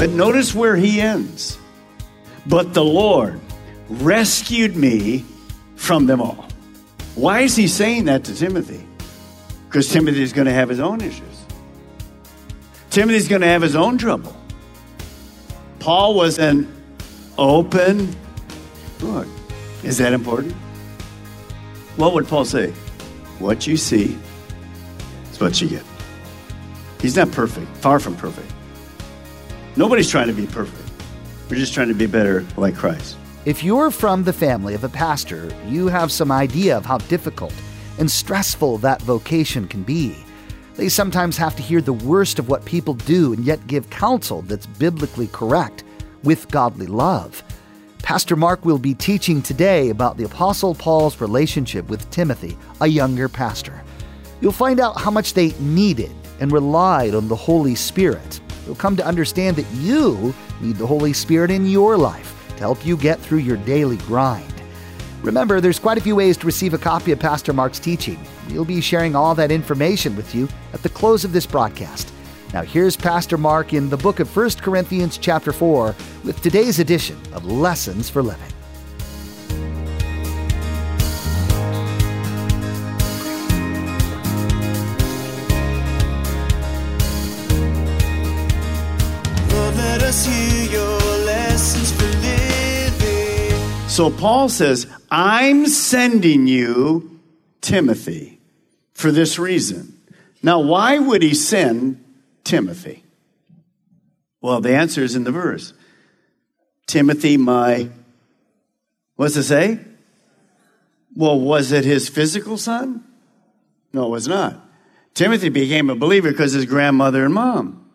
But notice where he ends. But the Lord rescued me from them all. Why is he saying that to Timothy? Because Timothy is going to have his own issues. Timothy's going to have his own trouble. Paul was an open book. Is that important? What would Paul say? What you see is what you get. He's not perfect, far from perfect. Nobody's trying to be perfect. We're just trying to be better like Christ. If you're from the family of a pastor, you have some idea of how difficult and stressful that vocation can be. They sometimes have to hear the worst of what people do and yet give counsel that's biblically correct with godly love. Pastor Mark will be teaching today about the Apostle Paul's relationship with Timothy, a younger pastor. You'll find out how much they needed and relied on the Holy Spirit. You'll come to understand that you need the Holy Spirit in your life to help you get through your daily grind. Remember, there's quite a few ways to receive a copy of Pastor Mark's teaching. We'll be sharing all that information with you at the close of this broadcast. Now here's Pastor Mark in the book of 1 Corinthians chapter 4 with today's edition of Lessons for Living. So Paul says, I'm sending you Timothy for this reason. Now, why would he send Timothy? Well, the answer is in the verse. Timothy, my, what's it say? Well, was it his physical son? No, it was not. Timothy became a believer because his grandmother and mom.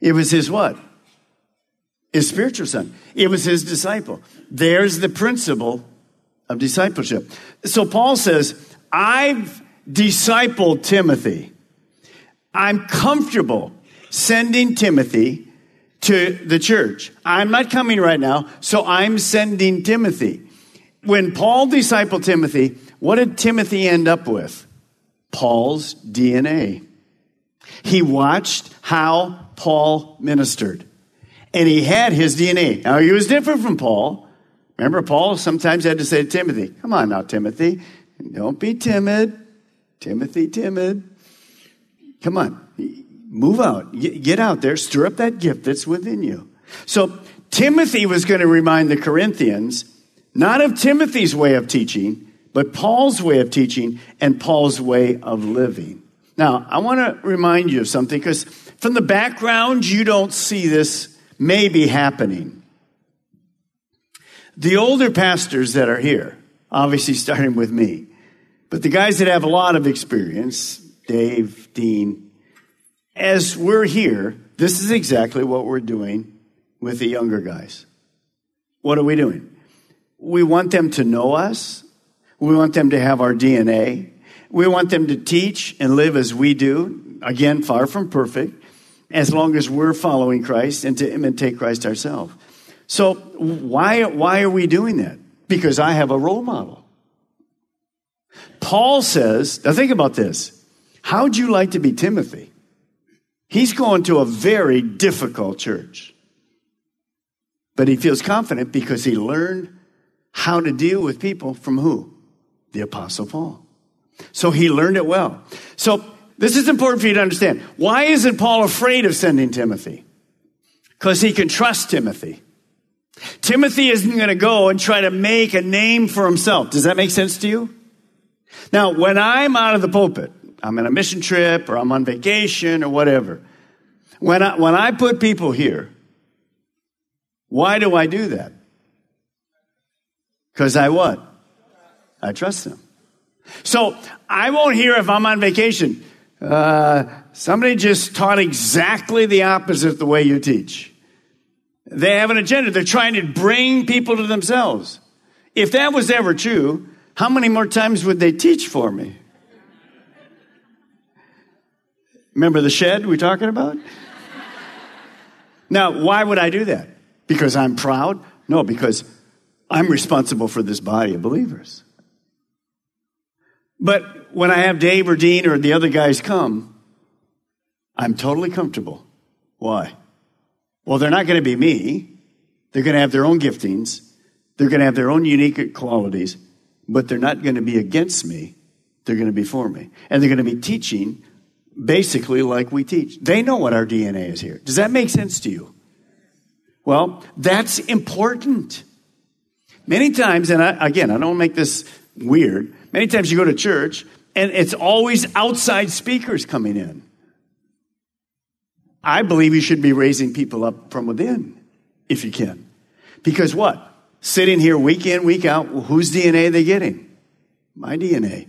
It was his what? His spiritual son. It was his disciple. There's the principle of discipleship. So Paul says, I've discipled Timothy. I'm comfortable sending Timothy to the church. I'm not coming right now, so I'm sending Timothy. When Paul discipled Timothy, what did Timothy end up with? Paul's DNA. He watched how Paul ministered. And he had his DNA. Now, he was different from Paul. Remember, Paul sometimes had to say to Timothy, Come on now, Timothy. Don't be timid. Timothy, timid. Come on. Move out. Get out there. Stir up that gift that's within you. So, Timothy was going to remind the Corinthians not of Timothy's way of teaching, but Paul's way of teaching and Paul's way of living. Now, I want to remind you of something because from the background, you don't see this maybe happening. The older pastors that are here, obviously starting with me, but the guys that have a lot of experience, Dave, Dean, as we're here, this is exactly what we're doing with the younger guys. What are we doing? We want them to know us. We want them to have our DNA. We want them to teach and live as we do. Again, far from perfect, as long as we're following Christ and to imitate Christ ourselves. So why, why are we doing that? Because I have a role model. Paul says, now think about this. How'd you like to be Timothy? He's going to a very difficult church. But he feels confident because he learned how to deal with people from who? The Apostle Paul. So he learned it well. So this is important for you to understand. Why isn't Paul afraid of sending Timothy? Because he can trust Timothy. Timothy isn't going to go and try to make a name for himself. Does that make sense to you? Now, when I'm out of the pulpit, I'm on a mission trip or I'm on vacation or whatever. When I, when I put people here, Why do I do that? Because I what? I trust them. So I won't hear if I'm on vacation. Uh, somebody just taught exactly the opposite the way you teach. They have an agenda. They're trying to bring people to themselves. If that was ever true, how many more times would they teach for me? Remember the shed we're talking about? now, why would I do that? Because I'm proud? No, because I'm responsible for this body of believers. But when I have Dave or Dean or the other guys come, I'm totally comfortable. Why? Well, they're not going to be me. They're going to have their own giftings. They're going to have their own unique qualities, but they're not going to be against me. They're going to be for me. And they're going to be teaching basically like we teach. They know what our DNA is here. Does that make sense to you? Well, that's important. Many times, and I, again, I don't make this weird. Many times you go to church and it's always outside speakers coming in. I believe you should be raising people up from within if you can. Because what? Sitting here week in, week out, well, whose DNA are they getting? My DNA.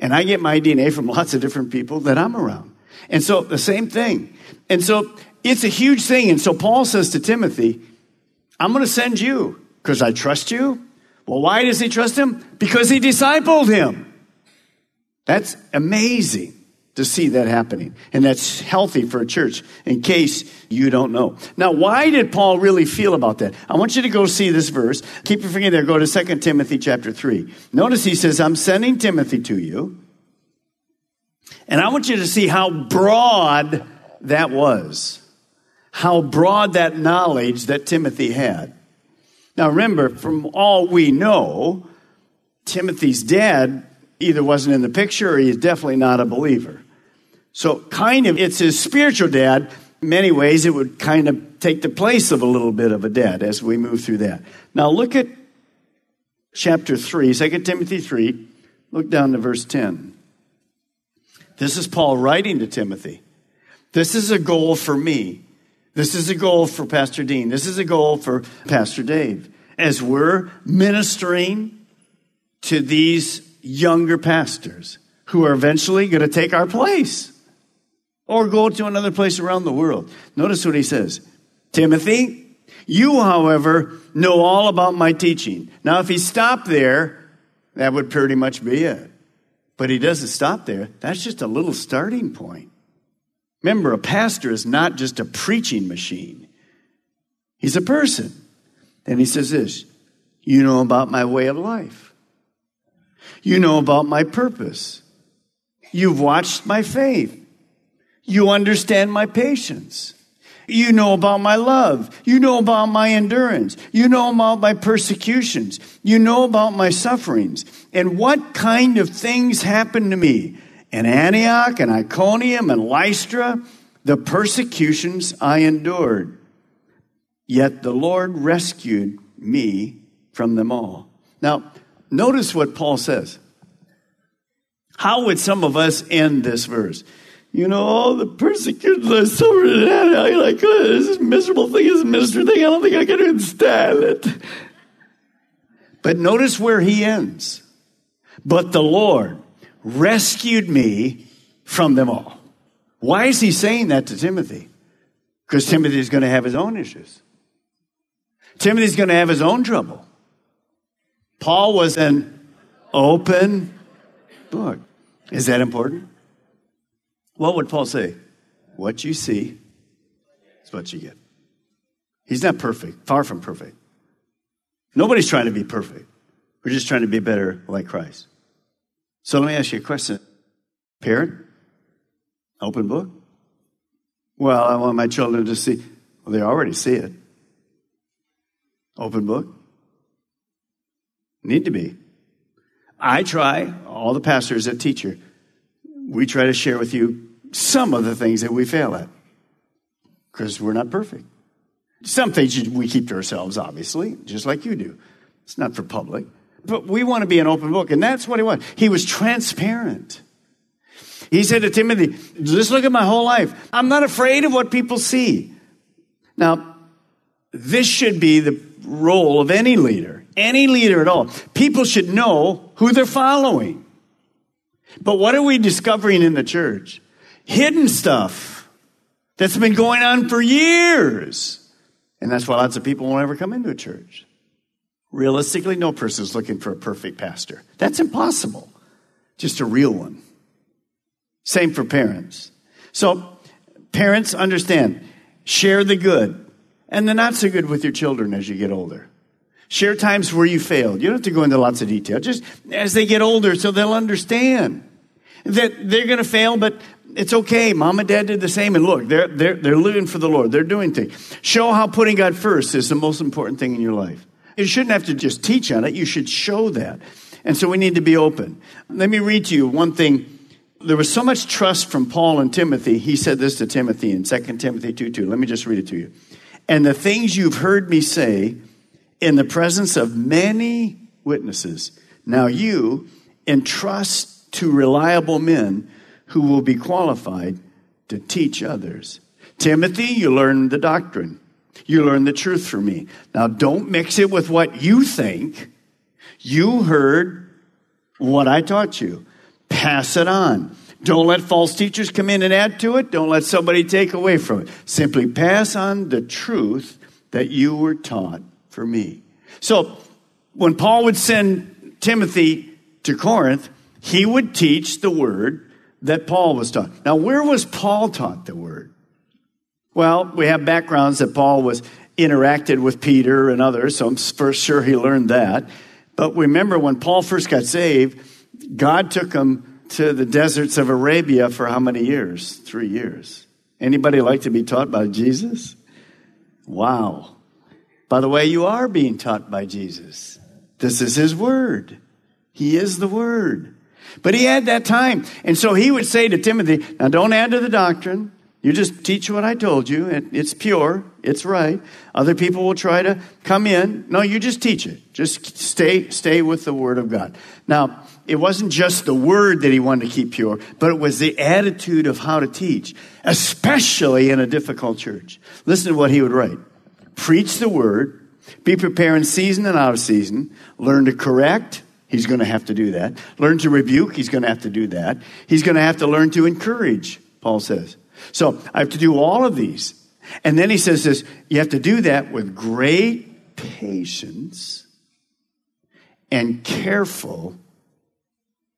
And I get my DNA from lots of different people that I'm around. And so the same thing. And so it's a huge thing. And so Paul says to Timothy, I'm going to send you because I trust you. Well, why does he trust him? Because he discipled him. That's amazing to see that happening. And that's healthy for a church, in case you don't know. Now, why did Paul really feel about that? I want you to go see this verse. Keep your finger there. Go to 2 Timothy chapter 3. Notice he says, I'm sending Timothy to you. And I want you to see how broad that was. How broad that knowledge that Timothy had. Now, remember, from all we know, Timothy's dad either wasn't in the picture or he's definitely not a believer. So, kind of, it's his spiritual dad. In many ways, it would kind of take the place of a little bit of a dad as we move through that. Now, look at chapter 3, 2 Timothy 3. Look down to verse 10. This is Paul writing to Timothy. This is a goal for me. This is a goal for Pastor Dean. This is a goal for Pastor Dave. As we're ministering to these younger pastors who are eventually going to take our place or go to another place around the world. Notice what he says Timothy, you, however, know all about my teaching. Now, if he stopped there, that would pretty much be it. But he doesn't stop there. That's just a little starting point. Remember, a pastor is not just a preaching machine, he's a person. And he says this You know about my way of life, you know about my purpose, you've watched my faith, you understand my patience. You know about my love. You know about my endurance. You know about my persecutions. You know about my sufferings. And what kind of things happened to me in Antioch and Iconium and Lystra, the persecutions I endured. Yet the Lord rescued me from them all. Now, notice what Paul says. How would some of us end this verse? You know, all the persecutions I suffered in Antioch, like, oh, this miserable thing, this miserable thing, I don't think I can even stand it. But notice where he ends. But the Lord rescued me from them all. Why is he saying that to Timothy? Because Timothy is going to have his own issues. Timothy's going to have his own trouble. Paul was an open book. Is that important? What would Paul say? What you see is what you get. He's not perfect, far from perfect. Nobody's trying to be perfect. We're just trying to be better like Christ. So let me ask you a question. Parent? Open book? Well, I want my children to see. Well, they already see it. Open book? Need to be. I try, all the pastors that teacher, we try to share with you some of the things that we fail at because we're not perfect. Some things we keep to ourselves, obviously, just like you do. It's not for public. But we want to be an open book, and that's what he was. He was transparent. He said to Timothy, just look at my whole life. I'm not afraid of what people see. Now, This should be the role of any leader, any leader at all. People should know who they're following. But what are we discovering in the church? Hidden stuff that's been going on for years. And that's why lots of people won't ever come into a church. Realistically, no person is looking for a perfect pastor. That's impossible. Just a real one. Same for parents. So, parents understand, share the good and the not so good with your children as you get older. Share times where you failed. You don't have to go into lots of detail. Just as they get older so they'll understand that they're going to fail, but it's okay. Mom and dad did the same. And look, they're, they're, they're living for the Lord. They're doing things. Show how putting God first is the most important thing in your life. You shouldn't have to just teach on it. You should show that. And so we need to be open. Let me read to you one thing. There was so much trust from Paul and Timothy. He said this to Timothy in 2 Timothy 2 2. Let me just read it to you. And the things you've heard me say in the presence of many witnesses. Now you entrust to reliable men who will be qualified to teach others. Timothy, you learn the doctrine. You learn the truth from me. Now don't mix it with what you think. You heard what I taught you. Pass it on. Don't let false teachers come in and add to it. Don't let somebody take away from it. Simply pass on the truth that you were taught for me. So when Paul would send Timothy to Corinth, he would teach the word that Paul was taught. Now, where was Paul taught the word? Well, we have backgrounds that Paul was interacted with Peter and others, so I'm for sure he learned that. But remember when Paul first got saved, God took him to the deserts of Arabia for how many years? Three years. Anybody like to be taught by Jesus? Wow. By the way, you are being taught by Jesus. This is his word. He is the word. But he had that time. And so he would say to Timothy, now don't add to the doctrine. You just teach what I told you. It's pure. It's right. Other people will try to come in. No, you just teach it. Just stay, stay with the word of God. Now, it wasn't just the word that he wanted to keep pure, but it was the attitude of how to teach, especially in a difficult church. Listen to what he would write. Preach the word. Be prepared in season and out of season. Learn to correct. He's going to have to do that. Learn to rebuke. He's going to have to do that. He's going to have to learn to encourage, Paul says. So I have to do all of these. And then he says this you have to do that with great patience and careful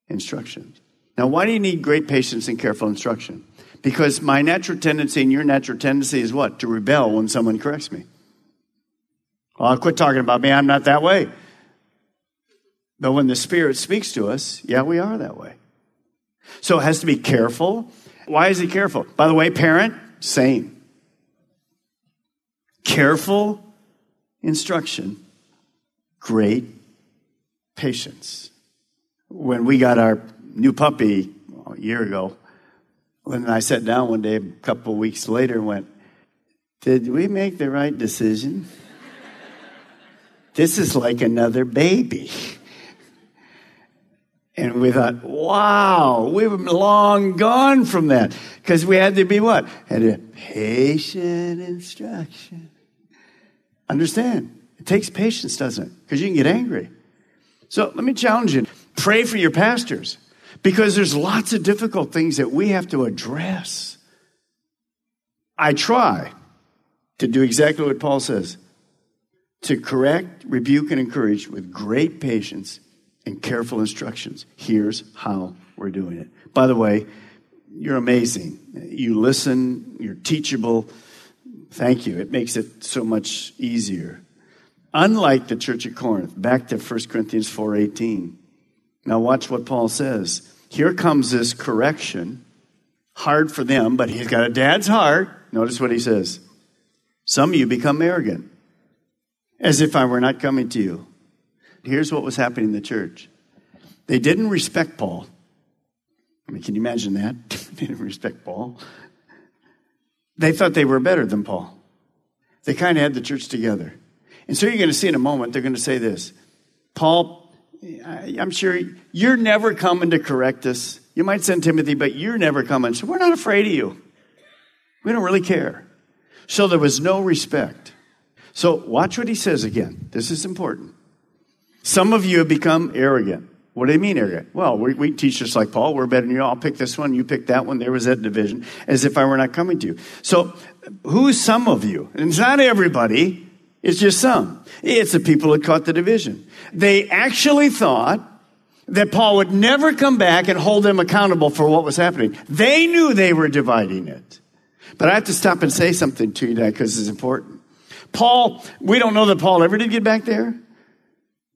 instruction. Now, why do you need great patience and careful instruction? Because my natural tendency and your natural tendency is what? To rebel when someone corrects me. Well, quit talking about me. I'm not that way. But when the Spirit speaks to us, yeah, we are that way. So it has to be careful why is he careful? By the way, parent, same. Careful instruction, great patience. When we got our new puppy a year ago, when I sat down one day a couple weeks later and went, Did we make the right decision? This is like another baby. And we thought, wow, we've long gone from that. Because we had to be what? Had a patient instruction. Understand? It takes patience, doesn't it? Because you can get angry. So let me challenge you. Pray for your pastors. Because there's lots of difficult things that we have to address. I try to do exactly what Paul says to correct, rebuke, and encourage with great patience and careful instructions. Here's how we're doing it. By the way, you're amazing. You listen, you're teachable. Thank you. It makes it so much easier. Unlike the church at Corinth, back to 1 Corinthians 4:18. Now watch what Paul says. Here comes this correction. Hard for them, but he's got a dad's heart. Notice what he says. Some of you become arrogant, as if I were not coming to you here's what was happening in the church they didn't respect Paul. I mean, can you imagine that? they didn't respect Paul. They thought they were better than Paul. They kind of had the church together. And so you're going to see in a moment, they're going to say this Paul, I'm sure you're never coming to correct us. You might send Timothy, but you're never coming. So we're not afraid of you. We don't really care. So there was no respect. So watch what he says again. This is important. Some of you have become arrogant. What do they mean arrogant? Well, we, we teach just like Paul. We're better than you. I'll pick this one. You pick that one. There was that division, as if I were not coming to you. So, who's some of you? And it's not everybody. It's just some. It's the people that caught the division. They actually thought that Paul would never come back and hold them accountable for what was happening. They knew they were dividing it. But I have to stop and say something to you today because it's important. Paul, we don't know that Paul ever did get back there.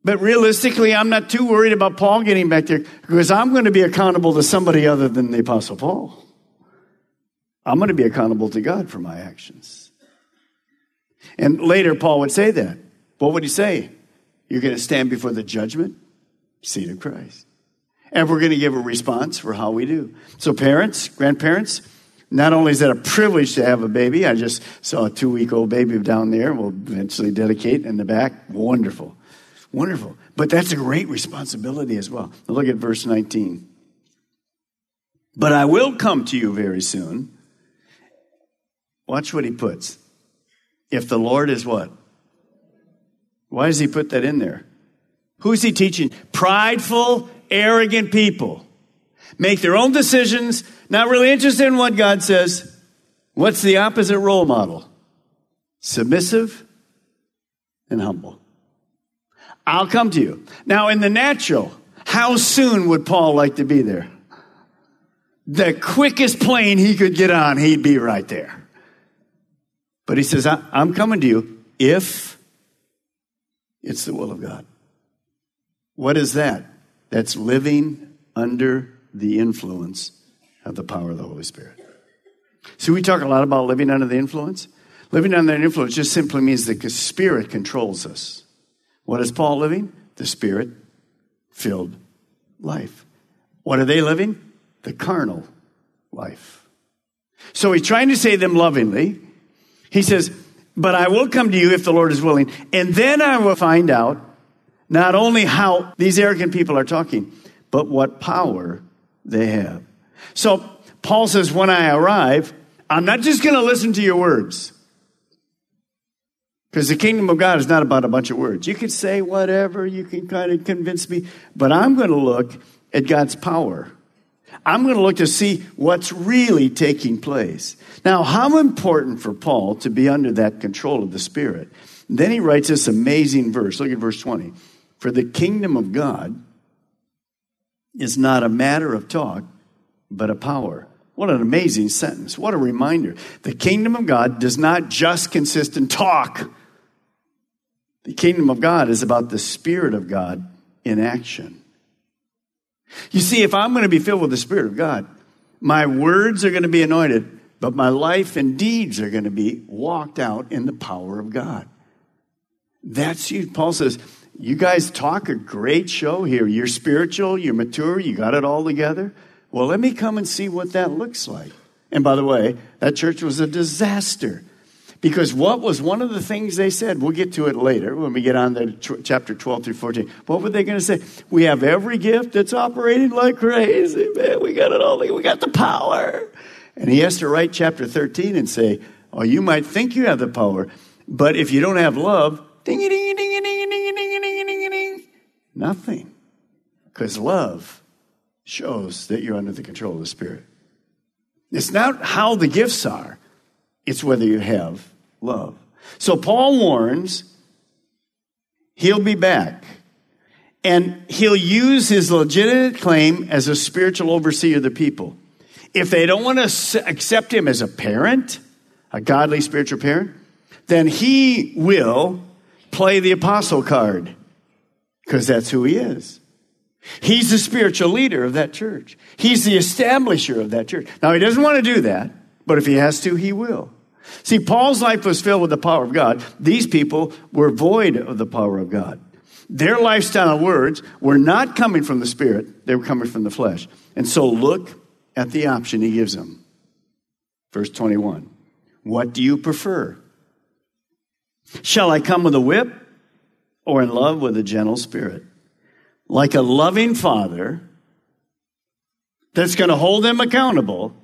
But realistically, I'm not too worried about Paul getting back there because I'm going to be accountable to somebody other than the Apostle Paul. I'm going to be accountable to God for my actions. And later, Paul would say that. What would he say? You're going to stand before the judgment seat of Christ. And we're going to give a response for how we do. So, parents, grandparents, not only is that a privilege to have a baby, I just saw a two week old baby down there. We'll eventually dedicate in the back. Wonderful. Wonderful. But that's a great responsibility as well. Now look at verse 19. But I will come to you very soon. Watch what he puts. If the Lord is what? Why does he put that in there? Who's he teaching? Prideful, arrogant people. Make their own decisions, not really interested in what God says. What's the opposite role model? Submissive and humble. I'll come to you. Now, in the natural, how soon would Paul like to be there? The quickest plane he could get on, he'd be right there. But he says, I'm coming to you if it's the will of God. What is that? That's living under the influence of the power of the Holy Spirit. See, we talk a lot about living under the influence. Living under the influence just simply means that the Spirit controls us. What is Paul living? The spirit filled life. What are they living? The carnal life. So he's trying to say them lovingly. He says, But I will come to you if the Lord is willing. And then I will find out not only how these arrogant people are talking, but what power they have. So Paul says, When I arrive, I'm not just going to listen to your words. Because the kingdom of God is not about a bunch of words. You can say whatever, you can kind of convince me, but I'm going to look at God's power. I'm going to look to see what's really taking place. Now, how important for Paul to be under that control of the Spirit? Then he writes this amazing verse. Look at verse 20. For the kingdom of God is not a matter of talk, but a power. What an amazing sentence. What a reminder. The kingdom of God does not just consist in talk. The kingdom of God is about the Spirit of God in action. You see, if I'm going to be filled with the Spirit of God, my words are going to be anointed, but my life and deeds are going to be walked out in the power of God. That's you. Paul says, you guys talk a great show here. You're spiritual, you're mature, you got it all together. Well, let me come and see what that looks like. And by the way, that church was a disaster. Because what was one of the things they said? We'll get to it later when we get on to chapter 12 through 14. What were they going to say? We have every gift that's operating like crazy, man. We got it all. We got the power. And he has to write chapter 13 and say, Oh, you might think you have the power, but if you don't have love, ding, ding, ding, ding, ding, nothing. Because love shows that you're under the control of the Spirit. It's not how the gifts are. It's whether you have love. So Paul warns he'll be back. And he'll use his legitimate claim as a spiritual overseer of the people. If they don't want to accept him as a parent, a godly spiritual parent, then he will play the apostle card because that's who he is. He's the spiritual leader of that church. He's the establisher of that church. Now, he doesn't want to do that, but if he has to, he will. See, Paul's life was filled with the power of God. These people were void of the power of God. Their lifestyle words were not coming from the Spirit, they were coming from the flesh. And so look at the option he gives them. Verse 21 What do you prefer? Shall I come with a whip or in love with a gentle spirit? Like a loving father that's going to hold them accountable,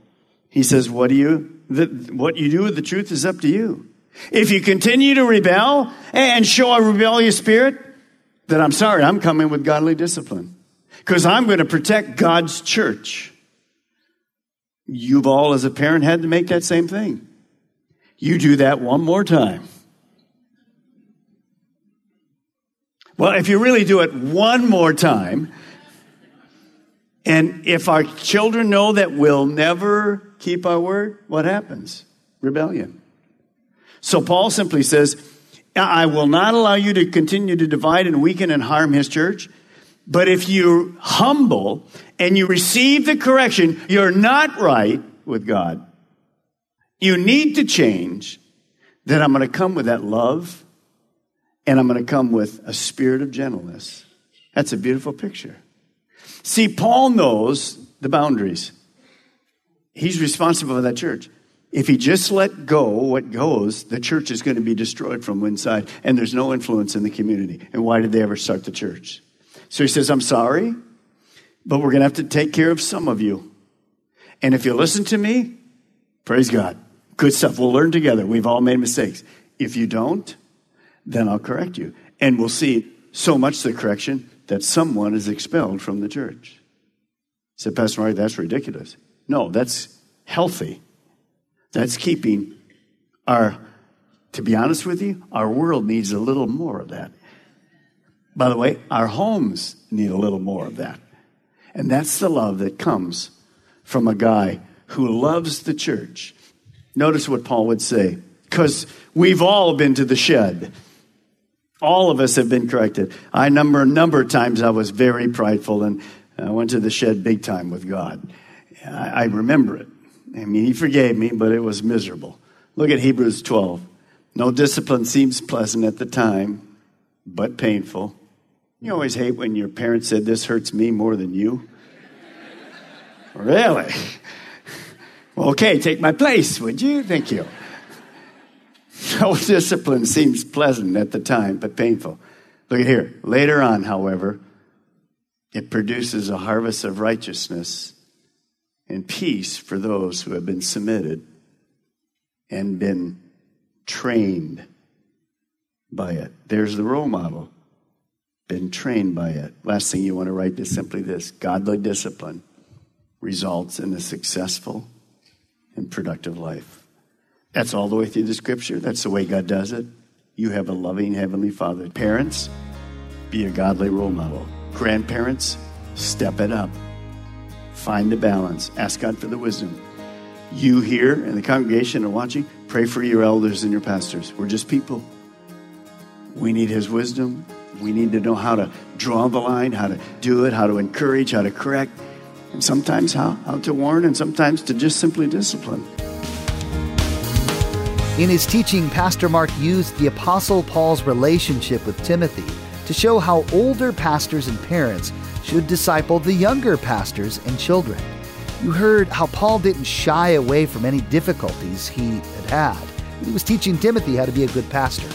he says, What do you the, what you do with the truth is up to you. If you continue to rebel and show a rebellious spirit, then I'm sorry, I'm coming with godly discipline because I'm going to protect God's church. You've all, as a parent, had to make that same thing. You do that one more time. Well, if you really do it one more time, and if our children know that we'll never keep our word, what happens? Rebellion. So Paul simply says, I will not allow you to continue to divide and weaken and harm his church. But if you humble and you receive the correction, you're not right with God. You need to change. Then I'm going to come with that love and I'm going to come with a spirit of gentleness. That's a beautiful picture. See, Paul knows the boundaries. He's responsible for that church. If he just let go what goes, the church is going to be destroyed from inside, and there's no influence in the community. And why did they ever start the church? So he says, I'm sorry, but we're going to have to take care of some of you. And if you listen to me, praise God. Good stuff. We'll learn together. We've all made mistakes. If you don't, then I'll correct you. And we'll see so much the correction that someone is expelled from the church. I said, Pastor Mark, that's ridiculous. No, that's healthy. That's keeping our, to be honest with you, our world needs a little more of that. By the way, our homes need a little more of that. And that's the love that comes from a guy who loves the church. Notice what Paul would say, because we've all been to the shed. All of us have been corrected. I number a number of times I was very prideful and I went to the shed big time with God. I, I remember it. I mean, he forgave me, but it was miserable. Look at Hebrews 12. No discipline seems pleasant at the time, but painful. You always hate when your parents said, This hurts me more than you. really? okay, take my place, would you? Thank you. No discipline seems pleasant at the time, but painful. Look at here. Later on, however, it produces a harvest of righteousness and peace for those who have been submitted and been trained by it. There's the role model been trained by it. Last thing you want to write is simply this godly discipline results in a successful and productive life. That's all the way through the scripture. That's the way God does it. You have a loving Heavenly Father. Parents, be a godly role model. Grandparents, step it up. Find the balance. Ask God for the wisdom. You here in the congregation are watching, pray for your elders and your pastors. We're just people. We need His wisdom. We need to know how to draw the line, how to do it, how to encourage, how to correct, and sometimes how, how to warn, and sometimes to just simply discipline. In his teaching, Pastor Mark used the Apostle Paul's relationship with Timothy to show how older pastors and parents should disciple the younger pastors and children. You heard how Paul didn't shy away from any difficulties he had had. He was teaching Timothy how to be a good pastor.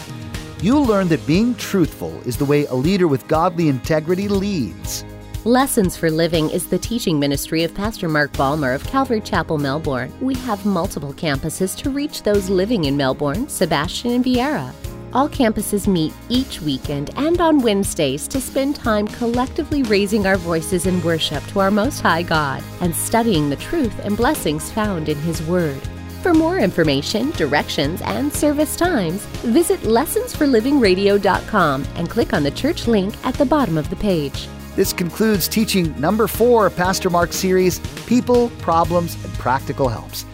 You'll learn that being truthful is the way a leader with godly integrity leads. Lessons for Living is the teaching ministry of Pastor Mark Balmer of Calvary Chapel, Melbourne. We have multiple campuses to reach those living in Melbourne, Sebastian, and Viera. All campuses meet each weekend and on Wednesdays to spend time collectively raising our voices in worship to our Most High God and studying the truth and blessings found in His Word. For more information, directions, and service times, visit lessonsforlivingradio.com and click on the church link at the bottom of the page. This concludes teaching number four of Pastor Mark's series, People, Problems, and Practical Helps.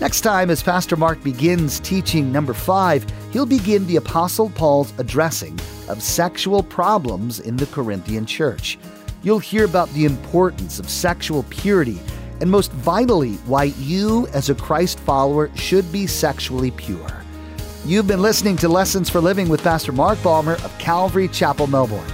Next time, as Pastor Mark begins teaching number five, he'll begin the Apostle Paul's addressing of sexual problems in the Corinthian church. You'll hear about the importance of sexual purity and most vitally, why you, as a Christ follower, should be sexually pure. You've been listening to Lessons for Living with Pastor Mark Balmer of Calvary Chapel, Melbourne.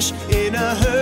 Flesh in a hurt